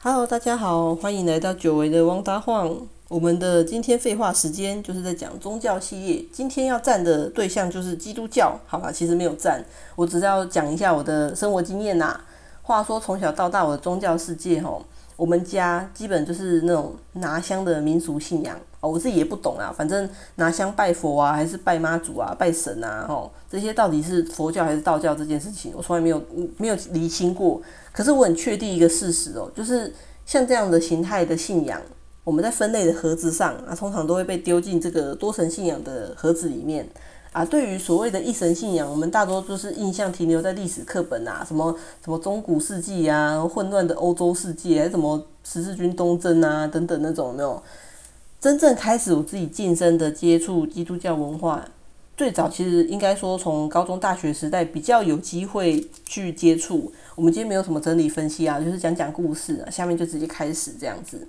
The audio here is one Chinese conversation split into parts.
Hello，大家好，欢迎来到久违的汪达晃。我们的今天废话时间就是在讲宗教系列。今天要站的对象就是基督教，好吧？其实没有站，我只是要讲一下我的生活经验呐。话说从小到大，我的宗教世界吼，我们家基本就是那种拿香的民俗信仰哦。我自己也不懂啊，反正拿香拜佛啊，还是拜妈祖啊、拜神啊，吼，这些到底是佛教还是道教这件事情，我从来没有没有厘清过。可是我很确定一个事实哦，就是像这样的形态的信仰，我们在分类的盒子上啊，通常都会被丢进这个多神信仰的盒子里面。啊，对于所谓的一神信仰，我们大多都是印象停留在历史课本啊，什么什么中古世纪啊，混乱的欧洲世界，还什么十字军东征啊等等那种没有。真正开始我自己晋升的接触基督教文化，最早其实应该说从高中大学时代比较有机会去接触。我们今天没有什么整理分析啊，就是讲讲故事啊，下面就直接开始这样子。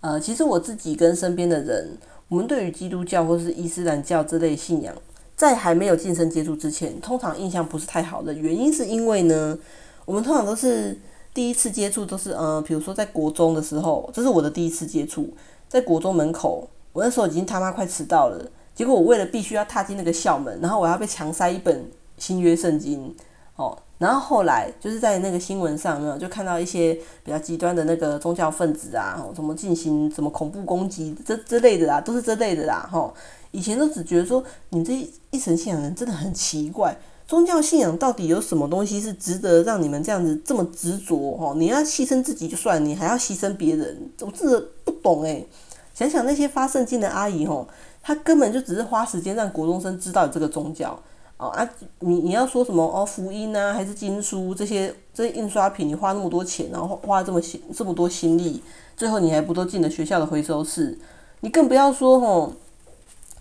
呃，其实我自己跟身边的人，我们对于基督教或是伊斯兰教这类信仰。在还没有近身接触之前，通常印象不是太好的原因，是因为呢，我们通常都是第一次接触，都是呃，比如说在国中的时候，这是我的第一次接触，在国中门口，我那时候已经他妈快迟到了，结果我为了必须要踏进那个校门，然后我要被强塞一本新约圣经，哦，然后后来就是在那个新闻上，没有就看到一些比较极端的那个宗教分子啊，怎么进行什么恐怖攻击这之类的啦，都是这类的啦，吼。以前都只觉得说，你这一神信仰人真的很奇怪。宗教信仰到底有什么东西是值得让你们这样子这么执着？哦，你要牺牲自己就算，你还要牺牲别人，我真的不懂诶。想想那些发圣经的阿姨，吼，她根本就只是花时间让国中生知道这个宗教。哦啊，你你要说什么哦，福音啊，还是经书这些这些印刷品，你花那么多钱，然后花这么心这么多心力，最后你还不都进了学校的回收室？你更不要说吼。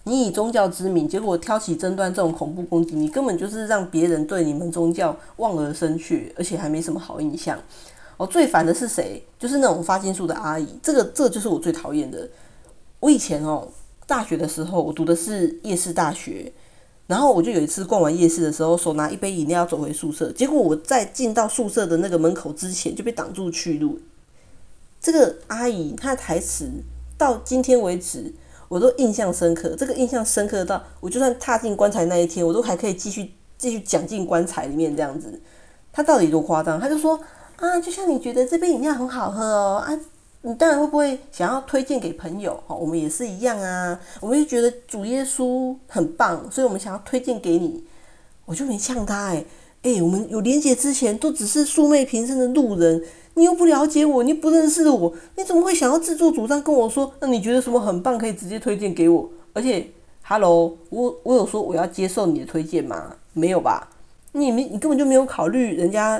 你以宗教之名，结果挑起争端这种恐怖攻击，你根本就是让别人对你们宗教望而生却，而且还没什么好印象。哦，最烦的是谁？就是那种发金术的阿姨，这个这就是我最讨厌的。我以前哦，大学的时候，我读的是夜市大学，然后我就有一次逛完夜市的时候，手拿一杯饮料走回宿舍，结果我在进到宿舍的那个门口之前就被挡住去路。这个阿姨她的台词到今天为止。我都印象深刻，这个印象深刻到我就算踏进棺材那一天，我都还可以继续继续讲进棺材里面这样子。他到底多夸张？他就说啊，就像你觉得这杯饮料很好喝哦啊，你当然会不会想要推荐给朋友？哦，我们也是一样啊，我们就觉得主耶稣很棒，所以我们想要推荐给你。我就没呛他哎哎，我们有连结之前都只是素昧平生的路人。你又不了解我，你不认识我，你怎么会想要自作主张跟我说？那你觉得什么很棒，可以直接推荐给我？而且，Hello，我我有说我要接受你的推荐吗？没有吧？你没，你根本就没有考虑人家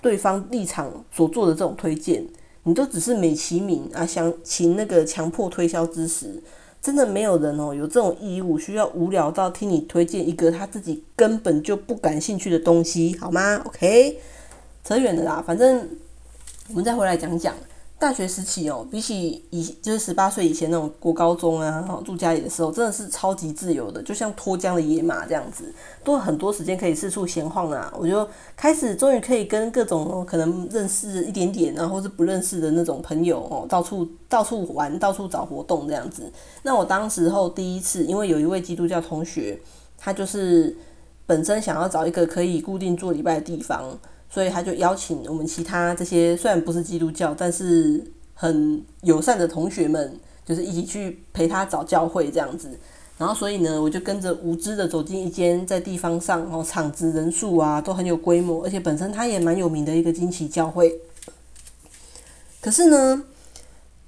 对方立场所做的这种推荐，你都只是美其名啊，想请那个强迫推销之时，真的没有人哦有这种义务需要无聊到听你推荐一个他自己根本就不感兴趣的东西，好吗？OK。扯远了啦，反正我们再回来讲讲大学时期哦。比起以就是十八岁以前那种过高中啊，住家里的时候，真的是超级自由的，就像脱缰的野马这样子，多很多时间可以四处闲晃啊。我就开始终于可以跟各种可能认识一点点，然后是不认识的那种朋友哦，到处到处玩，到处找活动这样子。那我当时候第一次，因为有一位基督教同学，他就是本身想要找一个可以固定做礼拜的地方。所以他就邀请我们其他这些虽然不是基督教，但是很友善的同学们，就是一起去陪他找教会这样子。然后所以呢，我就跟着无知的走进一间在地方上，然后场子人数啊都很有规模，而且本身他也蛮有名的一个惊奇教会。可是呢，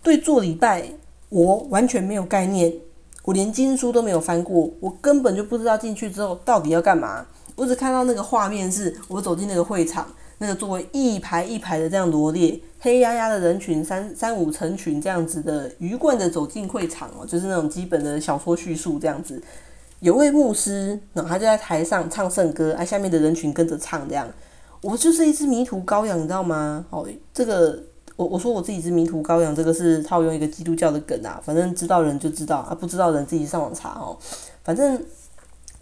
对做礼拜我完全没有概念，我连经书都没有翻过，我根本就不知道进去之后到底要干嘛。我只看到那个画面，是我走进那个会场，那个座位一排一排的这样罗列，黑压压的人群三三五成群这样子的鱼贯的走进会场哦，就是那种基本的小说叙述这样子。有位牧师，然后他就在台上唱圣歌，啊，下面的人群跟着唱这样。我就是一只迷途羔羊，你知道吗？哦，这个我我说我自己是迷途羔羊，这个是套用一个基督教的梗啊，反正知道人就知道啊，不知道人自己上网查哦。反正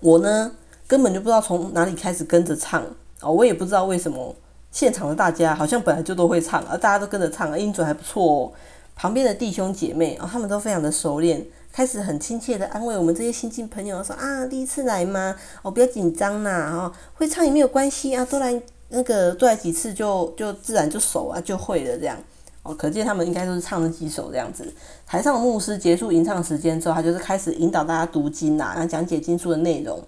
我呢。根本就不知道从哪里开始跟着唱哦，我也不知道为什么现场的大家好像本来就都会唱，而大家都跟着唱，音准还不错哦。旁边的弟兄姐妹啊，他们都非常的熟练，开始很亲切的安慰我们这些新进朋友说啊，第一次来吗？哦，不要紧张呐，哦，会唱也没有关系啊，多来那个多来几次就就自然就熟啊，就会了这样。哦，可见他们应该都是唱了几首这样子。台上的牧师结束吟唱时间之后，他就是开始引导大家读经呐，然后讲解经书的内容。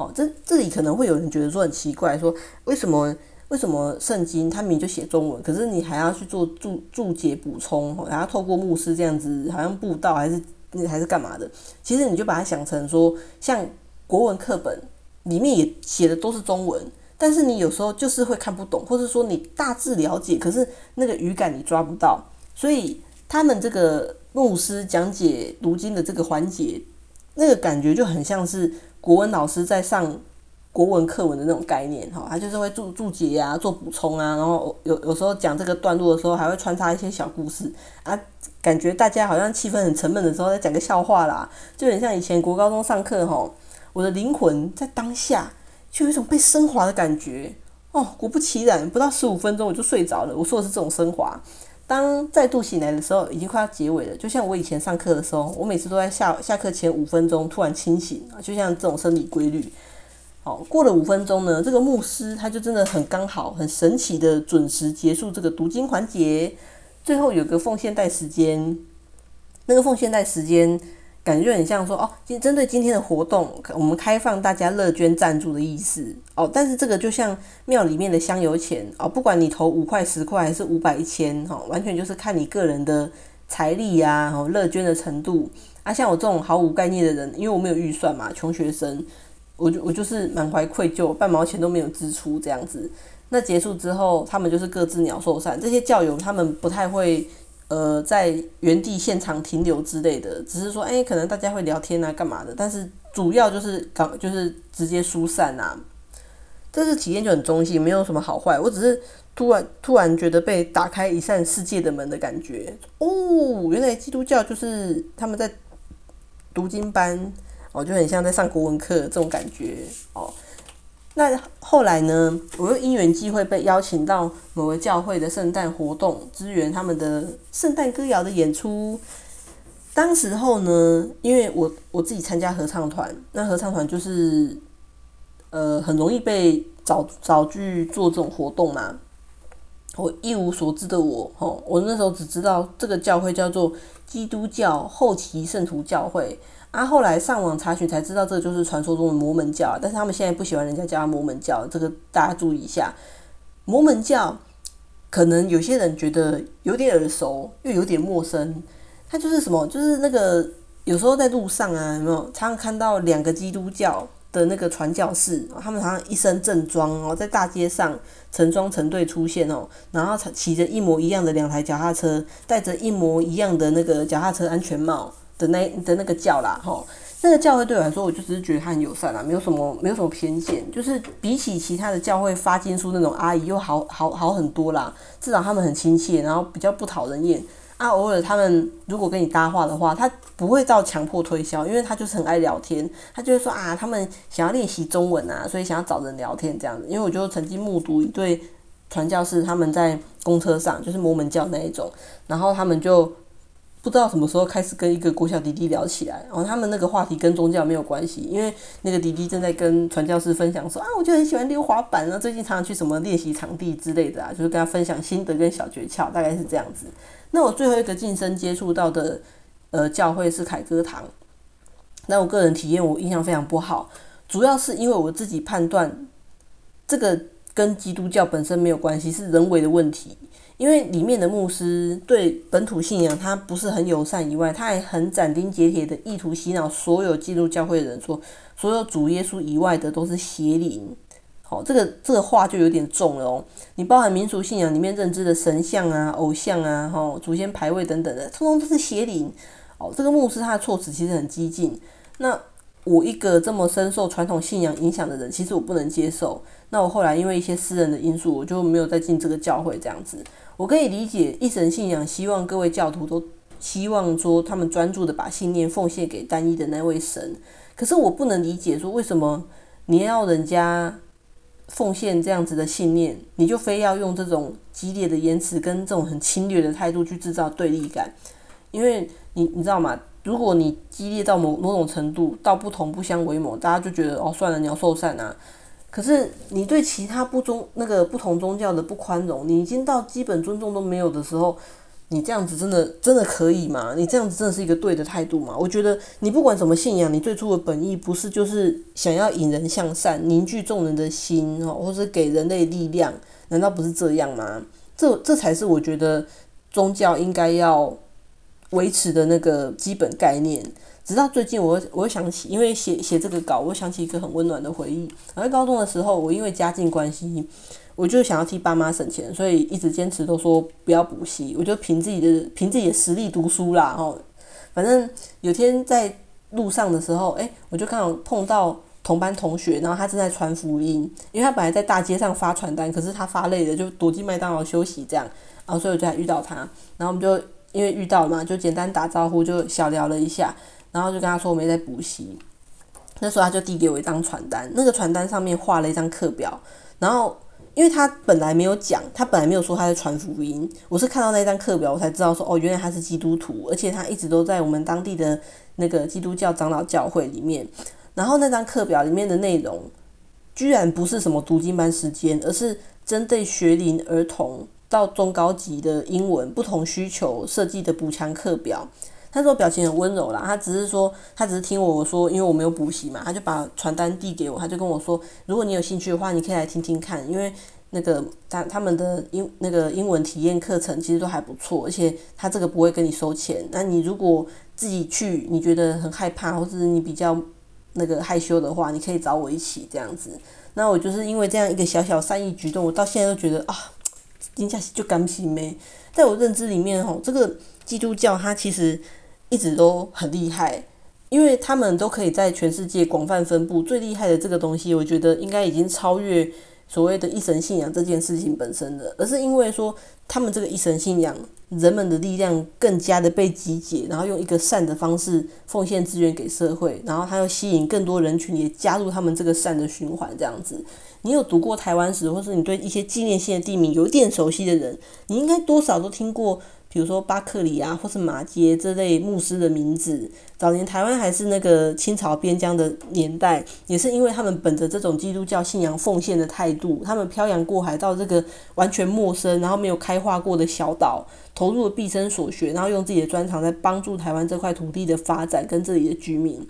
好，这这里可能会有人觉得说很奇怪，说为什么为什么圣经它明明就写中文，可是你还要去做注注解补充，然后透过牧师这样子，好像布道还是还是干嘛的？其实你就把它想成说，像国文课本里面也写的都是中文。但是你有时候就是会看不懂，或者说你大致了解，可是那个语感你抓不到，所以他们这个牧师讲解读经的这个环节，那个感觉就很像是国文老师在上国文课文的那种概念哈，他就是会注注解啊，做补充啊，然后有有时候讲这个段落的时候，还会穿插一些小故事啊，感觉大家好像气氛很沉闷的时候，在讲个笑话啦，就很像以前国高中上课哈，我的灵魂在当下。就有一种被升华的感觉哦，果不其然，不到十五分钟我就睡着了。我说的是这种升华。当再度醒来的时候，已经快要结尾了。就像我以前上课的时候，我每次都在下下课前五分钟突然清醒，就像这种生理规律。好，过了五分钟呢，这个牧师他就真的很刚好、很神奇的准时结束这个读经环节。最后有个奉献带时间，那个奉献带时间。感觉很像说哦，今针对今天的活动，我们开放大家乐捐赞助的意思哦。但是这个就像庙里面的香油钱哦，不管你投五块、十块还是五百、一千哈，完全就是看你个人的财力呀，哦，乐捐的程度啊。像我这种毫无概念的人，因为我没有预算嘛，穷学生，我就我就是满怀愧疚，半毛钱都没有支出这样子。那结束之后，他们就是各自鸟兽散。这些教友他们不太会。呃，在原地现场停留之类的，只是说，哎，可能大家会聊天啊，干嘛的？但是主要就是刚就是直接疏散啊，这次体验就很中性，没有什么好坏。我只是突然突然觉得被打开一扇世界的门的感觉。哦，原来基督教就是他们在读经班，哦，就很像在上国文课这种感觉哦。那后来呢？我又因缘机会被邀请到某个教会的圣诞活动，支援他们的圣诞歌谣的演出。当时候呢，因为我我自己参加合唱团，那合唱团就是呃很容易被找找去做这种活动嘛。我一无所知的我，吼，我那时候只知道这个教会叫做基督教后期圣徒教会。啊，后来上网查询才知道，这就是传说中的摩门教。但是他们现在不喜欢人家叫摩门教，这个大家注意一下。摩门教可能有些人觉得有点耳熟，又有点陌生。它就是什么？就是那个有时候在路上啊，有没有常常看到两个基督教的那个传教士，他们好像一身正装哦，在大街上成双成对出现哦，然后骑着一模一样的两台脚踏车，戴着一模一样的那个脚踏车安全帽。的那的那个教啦，吼，那个教会对我来说，我就只是觉得他很友善啦，没有什么没有什么偏见，就是比起其他的教会发经书那种阿姨，又好好好很多啦。至少他们很亲切，然后比较不讨人厌啊。偶尔他们如果跟你搭话的话，他不会到强迫推销，因为他就是很爱聊天，他就会说啊，他们想要练习中文啊，所以想要找人聊天这样子。因为我就曾经目睹一对传教士，他们在公车上，就是摩门教那一种，然后他们就。不知道什么时候开始跟一个国小弟弟聊起来，然后他们那个话题跟宗教没有关系，因为那个弟弟正在跟传教士分享说啊，我就很喜欢溜滑板然后，最近常常去什么练习场地之类的啊，就是跟他分享心得跟小诀窍，大概是这样子。那我最后一个晋升接触到的呃教会是凯歌堂，那我个人体验我印象非常不好，主要是因为我自己判断这个跟基督教本身没有关系，是人为的问题。因为里面的牧师对本土信仰他不是很友善，以外他还很斩钉截铁的意图洗脑所有进入教会的人，说所有主耶稣以外的都是邪灵。好，这个这个话就有点重了哦。你包含民俗信仰里面认知的神像啊、偶像啊、哈祖先牌位等等的，通通都是邪灵。哦，这个牧师他的措辞其实很激进。那我一个这么深受传统信仰影响的人，其实我不能接受。那我后来因为一些私人的因素，我就没有再进这个教会这样子。我可以理解一神信仰，希望各位教徒都希望说他们专注的把信念奉献给单一的那位神。可是我不能理解说为什么你要人家奉献这样子的信念，你就非要用这种激烈的言辞跟这种很侵略的态度去制造对立感，因为你你知道吗？如果你激烈到某某种程度，到不同不相为谋，大家就觉得哦算了，你要受善啊。可是你对其他不宗那个不同宗教的不宽容，你已经到基本尊重都没有的时候，你这样子真的真的可以吗？你这样子真的是一个对的态度吗？我觉得你不管什么信仰，你最初的本意不是就是想要引人向善、凝聚众人的心哦，或是给人类力量，难道不是这样吗？这这才是我觉得宗教应该要维持的那个基本概念。直到最近，我我想起，因为写写这个稿，我想起一个很温暖的回忆。我在高中的时候，我因为家境关系，我就想要替爸妈省钱，所以一直坚持都说不要补习，我就凭自己的凭自己的实力读书啦。哦，反正有天在路上的时候，诶，我就看到碰到同班同学，然后他正在传福音，因为他本来在大街上发传单，可是他发累了，就躲进麦当劳休息这样。然后所以我就遇到他，然后我们就因为遇到嘛，就简单打招呼，就小聊了一下。然后就跟他说我没在补习，那时候他就递给我一张传单，那个传单上面画了一张课表，然后因为他本来没有讲，他本来没有说他在传福音，我是看到那张课表我才知道说哦，原来他是基督徒，而且他一直都在我们当地的那个基督教长老教会里面，然后那张课表里面的内容居然不是什么读经班时间，而是针对学龄儿童到中高级的英文不同需求设计的补强课表。他说表情很温柔啦，他只是说，他只是听我说，因为我没有补习嘛，他就把传单递给我，他就跟我说，如果你有兴趣的话，你可以来听听看，因为那个他他们的英那个英文体验课程其实都还不错，而且他这个不会跟你收钱。那你如果自己去，你觉得很害怕，或者你比较那个害羞的话，你可以找我一起这样子。那我就是因为这样一个小小善意举动，我到现在都觉得啊，就甘心没，在我认知里面吼，这个基督教它其实。一直都很厉害，因为他们都可以在全世界广泛分布。最厉害的这个东西，我觉得应该已经超越所谓的一神信仰这件事情本身的，而是因为说他们这个一神信仰，人们的力量更加的被集结，然后用一个善的方式奉献资源给社会，然后他又吸引更多人群也加入他们这个善的循环。这样子，你有读过台湾史，或是你对一些纪念性的地名有点熟悉的人，你应该多少都听过。比如说巴克里啊，或是马街这类牧师的名字，早年台湾还是那个清朝边疆的年代，也是因为他们本着这种基督教信仰奉献的态度，他们漂洋过海到这个完全陌生、然后没有开化过的小岛，投入了毕生所学，然后用自己的专长在帮助台湾这块土地的发展跟这里的居民。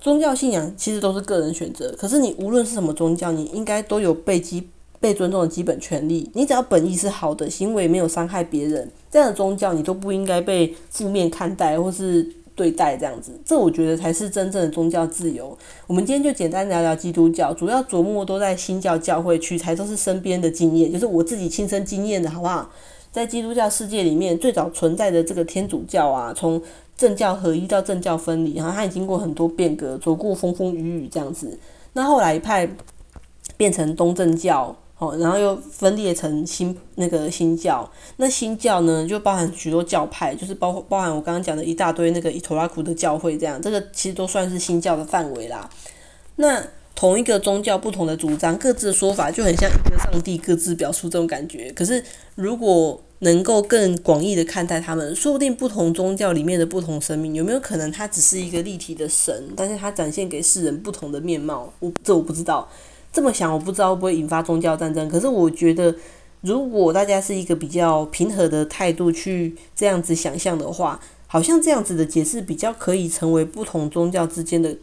宗教信仰其实都是个人选择，可是你无论是什么宗教，你应该都有被基。被尊重的基本权利，你只要本意是好的，行为没有伤害别人，这样的宗教你都不应该被负面看待或是对待这样子。这我觉得才是真正的宗教自由。我们今天就简单聊聊基督教，主要琢磨都在新教教会区，才都是身边的经验，就是我自己亲身经验的，好不好？在基督教世界里面，最早存在的这个天主教啊，从政教合一到政教分离，然后它也经过很多变革，走过风风雨雨这样子。那后来一派变成东正教。哦，然后又分裂成新那个新教，那新教呢就包含许多教派，就是包括包含我刚刚讲的一大堆那个伊托拉库的教会，这样这个其实都算是新教的范围啦。那同一个宗教不同的主张，各自的说法就很像一个上帝各自表述这种感觉。可是如果能够更广义的看待他们，说不定不同宗教里面的不同生命，有没有可能它只是一个立体的神，但是它展现给世人不同的面貌？我这我不知道。这么想，我不知道会不会引发宗教战争。可是我觉得，如果大家是一个比较平和的态度去这样子想象的话，好像这样子的解释比较可以成为不同宗教之间的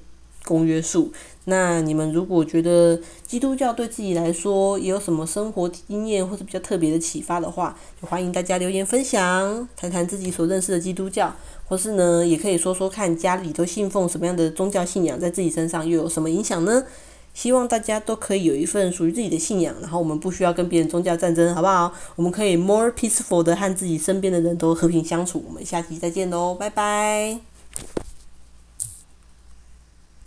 公约数。那你们如果觉得基督教对自己来说也有什么生活经验或者比较特别的启发的话，就欢迎大家留言分享，谈谈自己所认识的基督教，或是呢，也可以说说看家里都信奉什么样的宗教信仰，在自己身上又有什么影响呢？希望大家都可以有一份属于自己的信仰，然后我们不需要跟别人宗教战争，好不好？我们可以 more peaceful 的和自己身边的人都和平相处。我们下期再见喽，拜拜。